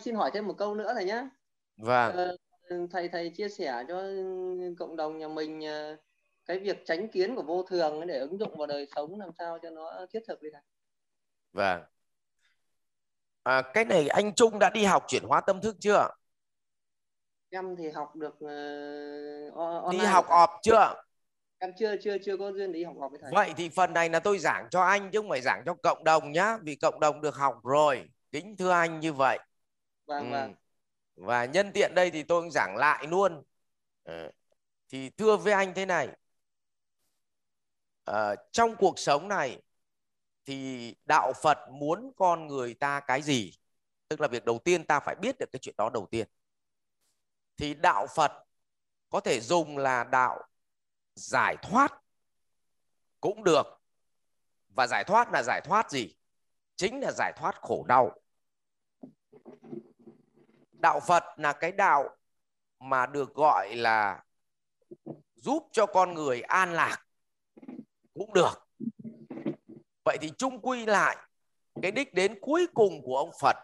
xin hỏi thêm một câu nữa thầy nhé vâng. Ờ, thầy thầy chia sẻ cho cộng đồng nhà mình ờ, cái việc tránh kiến của vô thường để ứng dụng vào đời sống làm sao cho nó thiết thực đi thầy. Vâng. À, cái này anh Trung đã đi học chuyển hóa tâm thức chưa? Em thì học được uh, đi học ọp chưa? Em chưa chưa chưa có duyên đi học ọp với thầy. Vậy thì phần này là tôi giảng cho anh chứ không phải giảng cho cộng đồng nhá vì cộng đồng được học rồi. Kính thưa anh như vậy vâng ừ. vâng. Và nhân tiện đây thì tôi cũng giảng lại luôn. Ừ. thì thưa với anh thế này. À, trong cuộc sống này thì đạo Phật muốn con người ta cái gì? Tức là việc đầu tiên ta phải biết được cái chuyện đó đầu tiên. Thì đạo Phật có thể dùng là đạo giải thoát cũng được. Và giải thoát là giải thoát gì? Chính là giải thoát khổ đau đạo Phật là cái đạo mà được gọi là giúp cho con người an lạc cũng được. Vậy thì chung quy lại, cái đích đến cuối cùng của ông Phật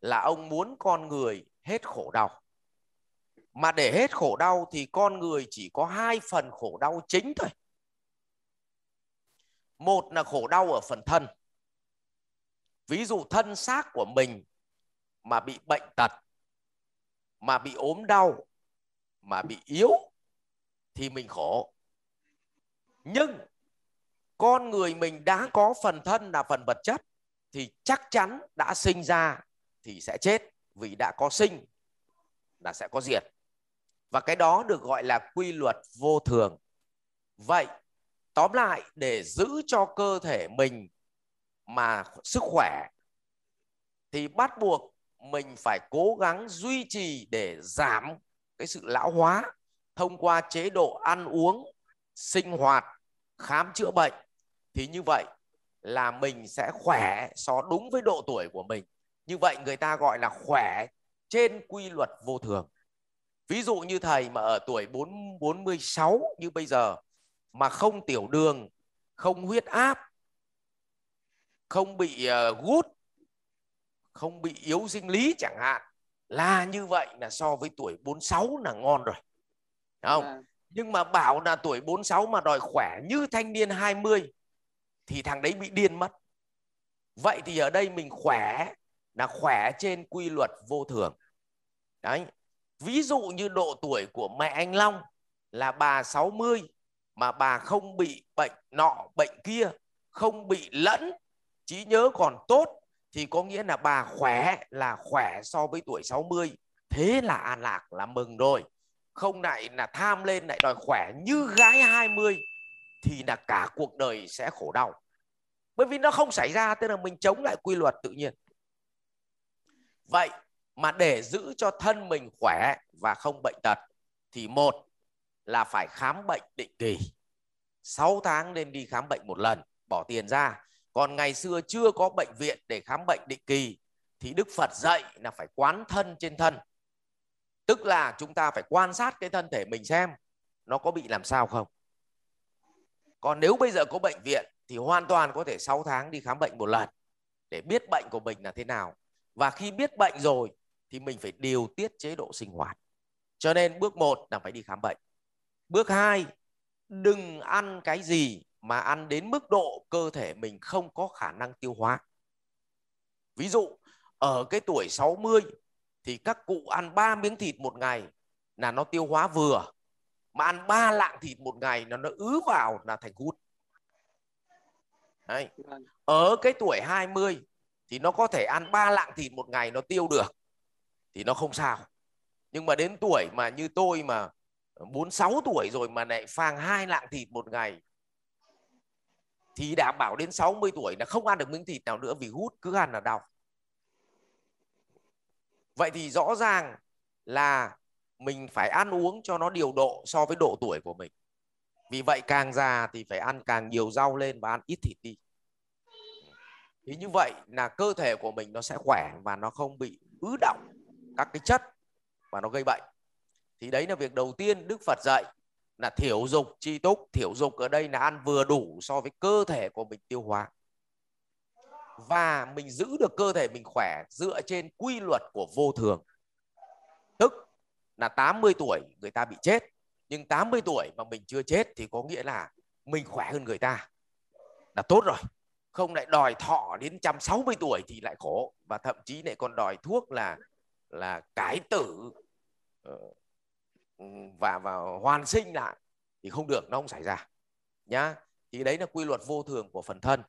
là ông muốn con người hết khổ đau. Mà để hết khổ đau thì con người chỉ có hai phần khổ đau chính thôi. Một là khổ đau ở phần thân. Ví dụ thân xác của mình mà bị bệnh tật mà bị ốm đau, mà bị yếu, thì mình khổ. Nhưng con người mình đã có phần thân là phần vật chất, thì chắc chắn đã sinh ra thì sẽ chết. Vì đã có sinh là sẽ có diệt. Và cái đó được gọi là quy luật vô thường. Vậy, tóm lại, để giữ cho cơ thể mình mà sức khỏe, thì bắt buộc mình phải cố gắng duy trì để giảm cái sự lão hóa thông qua chế độ ăn uống sinh hoạt khám chữa bệnh. Thì như vậy là mình sẽ khỏe so đúng với độ tuổi của mình. Như vậy người ta gọi là khỏe trên quy luật vô thường. Ví dụ như thầy mà ở tuổi 4, 46 như bây giờ mà không tiểu đường không huyết áp không bị uh, gút không bị yếu sinh lý chẳng hạn là như vậy là so với tuổi 46 là ngon rồi. Đúng không? À. nhưng mà bảo là tuổi 46 mà đòi khỏe như thanh niên 20 thì thằng đấy bị điên mất. Vậy thì ở đây mình khỏe là khỏe trên quy luật vô thường. Đấy. Ví dụ như độ tuổi của mẹ anh Long là bà 60 mà bà không bị bệnh nọ bệnh kia không bị lẫn trí nhớ còn tốt thì có nghĩa là bà khỏe là khỏe so với tuổi 60 thế là an lạc là mừng rồi. Không lại là tham lên lại đòi khỏe như gái 20 thì là cả cuộc đời sẽ khổ đau. Bởi vì nó không xảy ra, tức là mình chống lại quy luật tự nhiên. Vậy mà để giữ cho thân mình khỏe và không bệnh tật, thì một là phải khám bệnh định kỳ. 6 tháng nên đi khám bệnh một lần, bỏ tiền ra còn ngày xưa chưa có bệnh viện để khám bệnh định kỳ, thì Đức Phật dạy là phải quán thân trên thân. Tức là chúng ta phải quan sát cái thân thể mình xem nó có bị làm sao không. Còn nếu bây giờ có bệnh viện thì hoàn toàn có thể 6 tháng đi khám bệnh một lần để biết bệnh của mình là thế nào. Và khi biết bệnh rồi thì mình phải điều tiết chế độ sinh hoạt. Cho nên bước một là phải đi khám bệnh. Bước hai, đừng ăn cái gì mà ăn đến mức độ cơ thể mình không có khả năng tiêu hóa ví dụ ở cái tuổi 60 thì các cụ ăn 3 miếng thịt một ngày là nó tiêu hóa vừa mà ăn ba lạng thịt một ngày nó nó ứ vào là thành hút Đấy. Vâng. ở cái tuổi 20 thì nó có thể ăn ba lạng thịt một ngày nó tiêu được thì nó không sao nhưng mà đến tuổi mà như tôi mà 46 tuổi rồi mà lại phang hai lạng thịt một ngày thì đảm bảo đến 60 tuổi là không ăn được miếng thịt nào nữa vì hút, cứ ăn là đau. Vậy thì rõ ràng là mình phải ăn uống cho nó điều độ so với độ tuổi của mình. Vì vậy càng già thì phải ăn càng nhiều rau lên và ăn ít thịt đi. Thì như vậy là cơ thể của mình nó sẽ khỏe và nó không bị ứ động các cái chất và nó gây bệnh. Thì đấy là việc đầu tiên Đức Phật dạy là thiểu dục chi túc. Thiểu dục ở đây là ăn vừa đủ so với cơ thể của mình tiêu hóa. Và mình giữ được cơ thể mình khỏe dựa trên quy luật của vô thường. Tức là 80 tuổi người ta bị chết. Nhưng 80 tuổi mà mình chưa chết thì có nghĩa là mình khỏe hơn người ta. Là tốt rồi. Không lại đòi thọ đến 160 tuổi thì lại khổ. Và thậm chí lại còn đòi thuốc là là cái tử ờ, Ừ, và và hoàn sinh lại thì không được, nó không xảy ra, nhá. Thì đấy là quy luật vô thường của phần thân.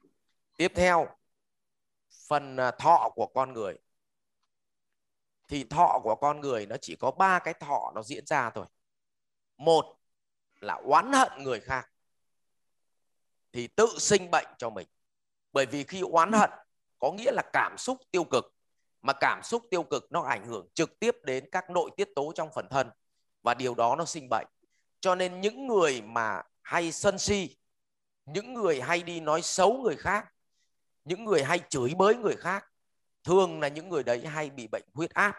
Tiếp theo, phần à, thọ của con người. Thì thọ của con người nó chỉ có ba cái thọ nó diễn ra thôi. Một là oán hận người khác. Thì tự sinh bệnh cho mình. Bởi vì khi oán hận, có nghĩa là cảm xúc tiêu cực. Mà cảm xúc tiêu cực nó ảnh hưởng trực tiếp đến các nội tiết tố trong phần thân và điều đó nó sinh bệnh cho nên những người mà hay sân si, những người hay đi nói xấu người khác, những người hay chửi bới người khác, thường là những người đấy hay bị bệnh huyết áp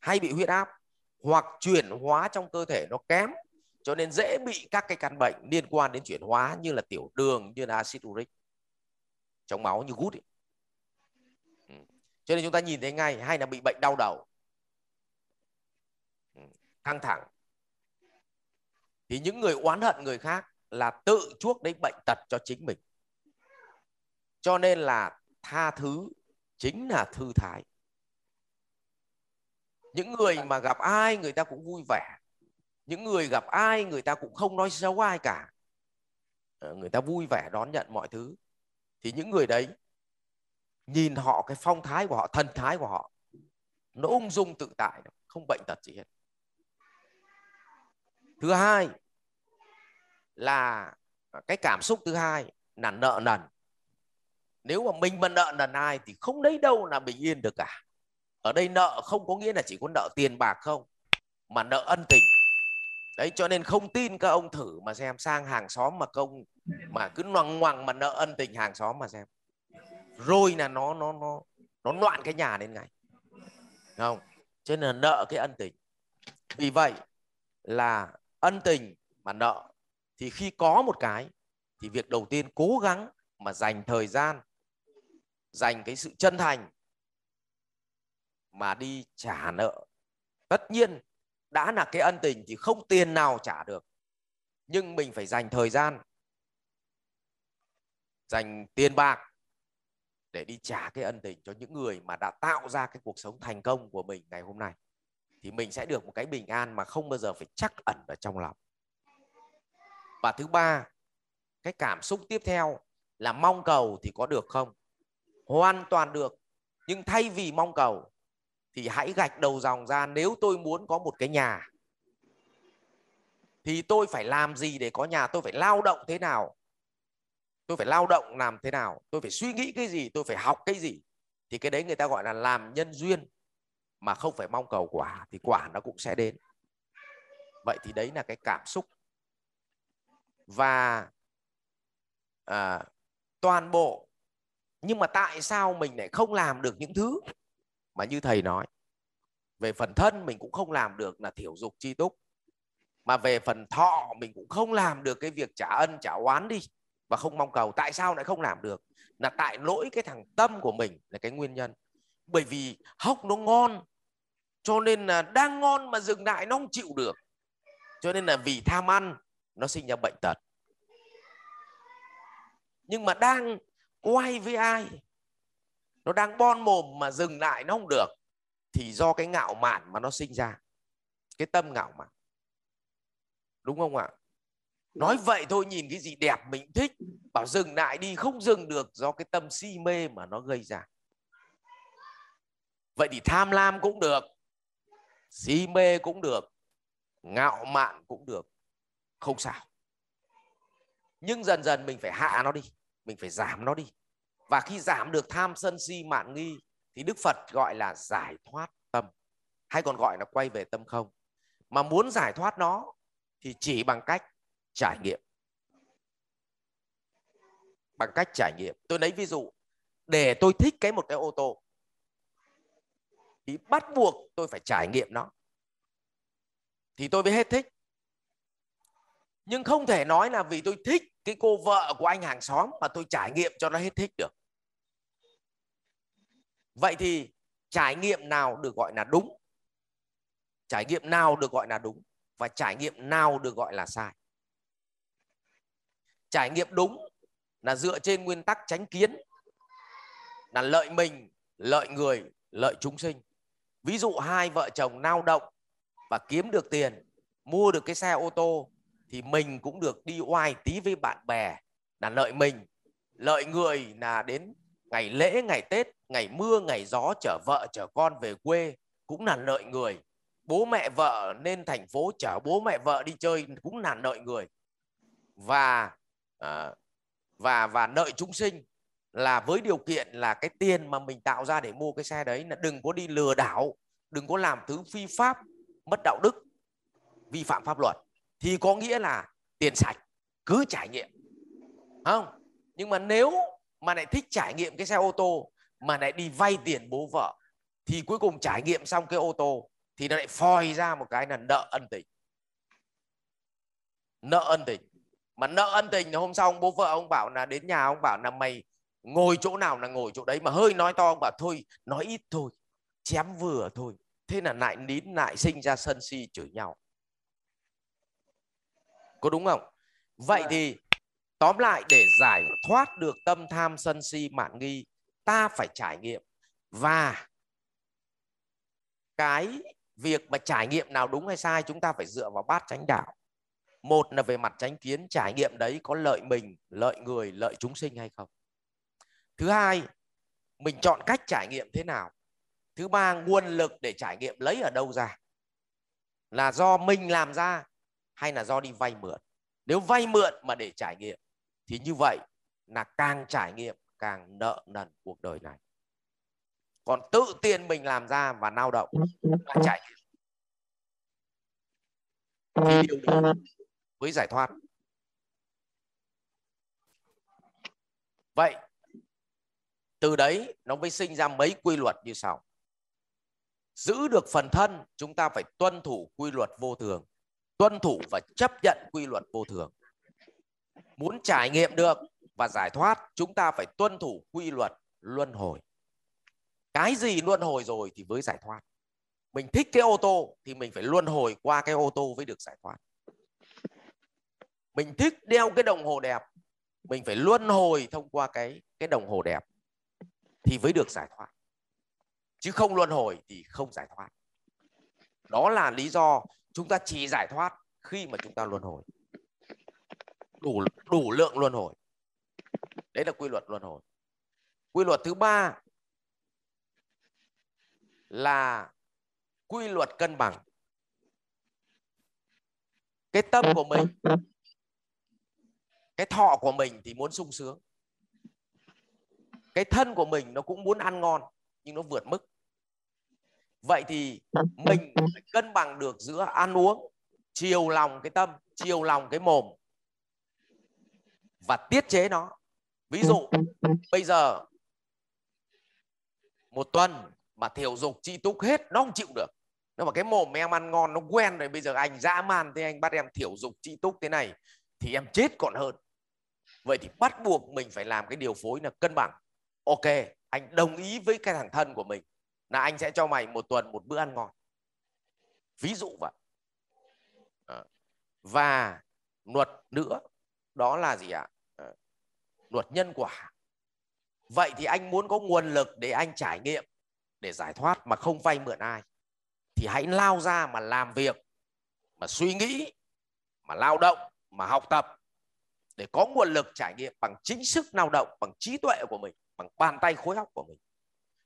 hay bị huyết áp hoặc chuyển hóa trong cơ thể nó kém, cho nên dễ bị các cái căn bệnh liên quan đến chuyển hóa như là tiểu đường, như là acid uric, trong máu như gút ấy. Ừ. Cho nên chúng ta nhìn thấy ngay, hay là bị bệnh đau đầu căng thẳng. Thì những người oán hận người khác là tự chuốc lấy bệnh tật cho chính mình. Cho nên là tha thứ chính là thư thái. Những người mà gặp ai người ta cũng vui vẻ. Những người gặp ai người ta cũng không nói xấu ai cả. Ờ, người ta vui vẻ đón nhận mọi thứ. Thì những người đấy nhìn họ cái phong thái của họ, thần thái của họ, nó ung dung tự tại, không bệnh tật gì hết thứ hai là cái cảm xúc thứ hai là nợ nần. Nếu mà mình mà nợ nần ai thì không lấy đâu là bình yên được cả. Ở đây nợ không có nghĩa là chỉ có nợ tiền bạc không, mà nợ ân tình. Đấy, cho nên không tin các ông thử mà xem sang hàng xóm mà công, mà cứ ngoằng ngoằng mà nợ ân tình hàng xóm mà xem. Rồi là nó nó nó nó loạn cái nhà lên ngay. Không? Cho nên là nợ cái ân tình. Vì vậy là ân tình mà nợ, thì khi có một cái, thì việc đầu tiên cố gắng mà dành thời gian, dành cái sự chân thành mà đi trả nợ. Tất nhiên, đã là cái ân tình thì không tiền nào trả được, nhưng mình phải dành thời gian, dành tiền bạc để đi trả cái ân tình cho những người mà đã tạo ra cái cuộc sống thành công của mình ngày hôm nay thì mình sẽ được một cái bình an mà không bao giờ phải chắc ẩn ở trong lòng. Và thứ ba, cái cảm xúc tiếp theo là mong cầu thì có được không? Hoàn toàn được, nhưng thay vì mong cầu thì hãy gạch đầu dòng ra, nếu tôi muốn có một cái nhà thì tôi phải làm gì để có nhà? Tôi phải lao động thế nào? Tôi phải lao động làm thế nào? Tôi phải suy nghĩ cái gì? Tôi phải học cái gì? Thì cái đấy người ta gọi là làm nhân duyên mà không phải mong cầu quả thì quả nó cũng sẽ đến. Vậy thì đấy là cái cảm xúc. Và à, toàn bộ nhưng mà tại sao mình lại không làm được những thứ mà như thầy nói? Về phần thân mình cũng không làm được là thiểu dục chi túc. Mà về phần thọ mình cũng không làm được cái việc trả ân trả oán đi và không mong cầu. Tại sao lại không làm được? Là tại lỗi cái thằng tâm của mình là cái nguyên nhân bởi vì hốc nó ngon, cho nên là đang ngon mà dừng lại nó không chịu được. Cho nên là vì tham ăn, nó sinh ra bệnh tật. Nhưng mà đang quay với ai? Nó đang bon mồm mà dừng lại nó không được, thì do cái ngạo mạn mà nó sinh ra, cái tâm ngạo mạn. Đúng không ạ? Nói vậy thôi, nhìn cái gì đẹp mình thích, bảo dừng lại đi, không dừng được do cái tâm si mê mà nó gây ra vậy thì tham lam cũng được, si mê cũng được, ngạo mạn cũng được. Không sao. Nhưng dần dần mình phải hạ nó đi, mình phải giảm nó đi. Và khi giảm được tham sân si mạn nghi, thì đức phật gọi là giải thoát tâm. Hay còn gọi là quay về tâm không. Mà muốn giải thoát nó, thì chỉ bằng cách trải nghiệm. Bằng cách trải nghiệm. Tôi lấy ví dụ, để tôi thích cái một cái ô tô thì bắt buộc tôi phải trải nghiệm nó. Thì tôi mới hết thích. Nhưng không thể nói là vì tôi thích cái cô vợ của anh hàng xóm mà tôi trải nghiệm cho nó hết thích được. Vậy thì trải nghiệm nào được gọi là đúng? Trải nghiệm nào được gọi là đúng? Và trải nghiệm nào được gọi là sai? Trải nghiệm đúng là dựa trên nguyên tắc tránh kiến, là lợi mình, lợi người, lợi chúng sinh ví dụ hai vợ chồng lao động và kiếm được tiền mua được cái xe ô tô thì mình cũng được đi oai tí với bạn bè là lợi mình. Lợi người là đến ngày lễ ngày tết ngày mưa ngày gió chở vợ chở con về quê cũng là lợi người. Bố mẹ vợ lên thành phố chở bố mẹ vợ đi chơi cũng là lợi người. Và à, và và nợ chúng sinh là với điều kiện là cái tiền mà mình tạo ra để mua cái xe đấy là đừng có đi lừa đảo, đừng có làm thứ phi pháp mất đạo đức, vi phạm pháp luật. Thì có nghĩa là tiền sạch, cứ trải nghiệm. Không? Nhưng mà nếu mà lại thích trải nghiệm cái xe ô tô mà lại đi vay tiền bố vợ, thì cuối cùng trải nghiệm xong cái ô tô thì nó lại phoi ra một cái là nợ ân tình. Nợ ân tình. Mà nợ ân tình là hôm sau ông bố vợ ông bảo là đến nhà ông bảo là mày ngồi chỗ nào là ngồi chỗ đấy mà hơi nói to ông bảo thôi nói ít thôi chém vừa thôi. Thế là lại nín lại sinh ra sân si chửi nhau. Có đúng không? Vậy thì tóm lại để giải thoát được tâm tham sân si mạn nghi ta phải trải nghiệm. Và cái việc mà trải nghiệm nào đúng hay sai chúng ta phải dựa vào bát chánh đạo. Một là về mặt chánh kiến trải nghiệm đấy có lợi mình lợi người lợi chúng sinh hay không thứ hai, mình chọn cách trải nghiệm thế nào? Thứ ba, nguồn lực để trải nghiệm lấy ở đâu ra? Là do mình làm ra hay là do đi vay mượn? Nếu vay mượn mà để trải nghiệm, thì như vậy là càng trải nghiệm càng nợ nần cuộc đời này. Còn tự tiền mình làm ra và lao động là trải nghiệm. Thì điều đó với giải thoát. Vậy từ đấy nó mới sinh ra mấy quy luật như sau. Giữ được phần thân, chúng ta phải tuân thủ quy luật vô thường. Tuân thủ và chấp nhận quy luật vô thường. Muốn trải nghiệm được và giải thoát, chúng ta phải tuân thủ quy luật luân hồi. Cái gì luân hồi rồi thì mới giải thoát. Mình thích cái ô tô thì mình phải luân hồi qua cái ô tô mới được giải thoát. Mình thích đeo cái đồng hồ đẹp, mình phải luân hồi thông qua cái cái đồng hồ đẹp thì mới được giải thoát. Chứ không luân hồi thì không giải thoát. Đó là lý do chúng ta chỉ giải thoát khi mà chúng ta luân hồi. Đủ đủ lượng luân hồi. Đấy là quy luật luân hồi. Quy luật thứ ba là quy luật cân bằng. Cái tâm của mình, cái thọ của mình thì muốn sung sướng cái thân của mình nó cũng muốn ăn ngon, nhưng nó vượt mức. Vậy thì mình phải cân bằng được giữa ăn uống, chiều lòng cái tâm, chiều lòng cái mồm, và tiết chế nó. Ví dụ, bây giờ một tuần mà thiểu dục chi túc hết, nó không chịu được. Nhưng mà cái mồm em ăn ngon, nó quen rồi, bây giờ anh dã man thế, anh bắt em thiểu dục chi túc thế này, thì em chết còn hơn. Vậy thì bắt buộc mình phải làm cái điều phối là cân bằng ok, anh đồng ý với cái thằng thân của mình là anh sẽ cho mày một tuần một bữa ăn ngon. Ví dụ vậy. Ờ, và luật nữa, đó là gì ạ? Ờ, luật nhân quả. Vậy thì anh muốn có nguồn lực để anh trải nghiệm, để giải thoát mà không vay mượn ai, thì hãy lao ra mà làm việc, mà suy nghĩ, mà lao động, mà học tập để có nguồn lực trải nghiệm bằng chính sức lao động, bằng trí tuệ của mình bằng bàn tay khối óc của mình.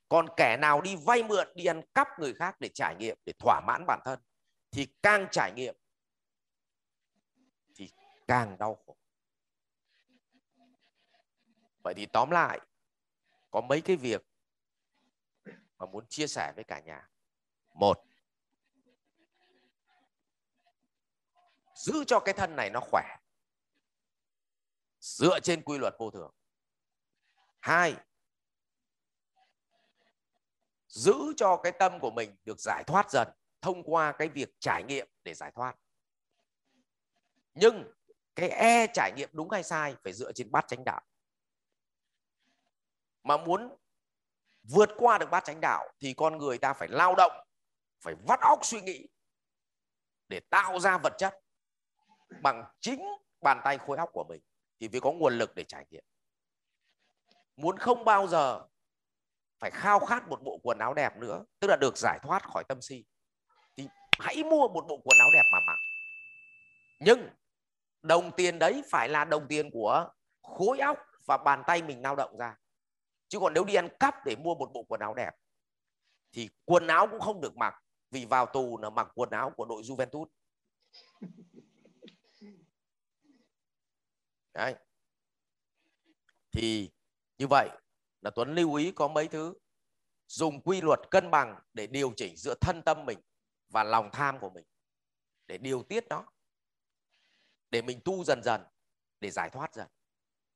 Còn kẻ nào đi vay mượn, đi ăn cắp người khác để trải nghiệm, để thỏa mãn bản thân, thì càng trải nghiệm, thì càng đau khổ. Vậy thì tóm lại, có mấy cái việc mà muốn chia sẻ với cả nhà. Một, giữ cho cái thân này nó khỏe. Dựa trên quy luật vô thường hai, giữ cho cái tâm của mình được giải thoát dần thông qua cái việc trải nghiệm để giải thoát. Nhưng cái e trải nghiệm đúng hay sai phải dựa trên bát chánh đạo. Mà muốn vượt qua được bát chánh đạo thì con người ta phải lao động, phải vắt óc suy nghĩ để tạo ra vật chất bằng chính bàn tay khối óc của mình thì mới có nguồn lực để trải nghiệm muốn không bao giờ phải khao khát một bộ quần áo đẹp nữa, tức là được giải thoát khỏi tâm si. Thì hãy mua một bộ quần áo đẹp mà mặc. Nhưng đồng tiền đấy phải là đồng tiền của khối óc và bàn tay mình lao động ra. Chứ còn nếu đi ăn cắp để mua một bộ quần áo đẹp, thì quần áo cũng không được mặc, vì vào tù là mặc quần áo của đội Juventus. Đấy. Thì như vậy là Tuấn lưu ý có mấy thứ. Dùng quy luật cân bằng để điều chỉnh giữa thân tâm mình và lòng tham của mình, để điều tiết nó, để mình tu dần dần, để giải thoát dần.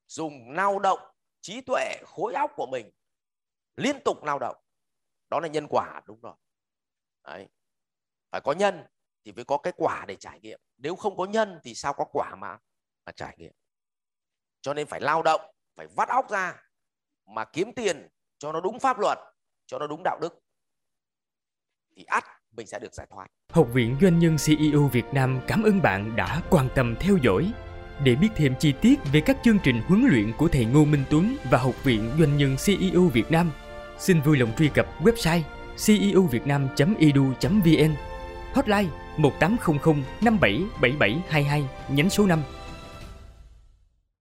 Dùng lao động, trí tuệ, khối óc của mình liên tục lao động. Đó là nhân quả, đúng rồi. Đấy. phải có nhân thì mới có cái quả để trải nghiệm. Nếu không có nhân thì sao có quả mà mà trải nghiệm. Cho nên phải lao động, phải vắt óc ra mà kiếm tiền cho nó đúng pháp luật cho nó đúng đạo đức thì ắt mình sẽ được giải thoát Học viện Doanh nhân CEO Việt Nam cảm ơn bạn đã quan tâm theo dõi. Để biết thêm chi tiết về các chương trình huấn luyện của thầy Ngô Minh Tuấn và Học viện Doanh nhân CEO Việt Nam, xin vui lòng truy cập website ceovietnam.edu.vn Hotline 1800 577722 nhánh số 5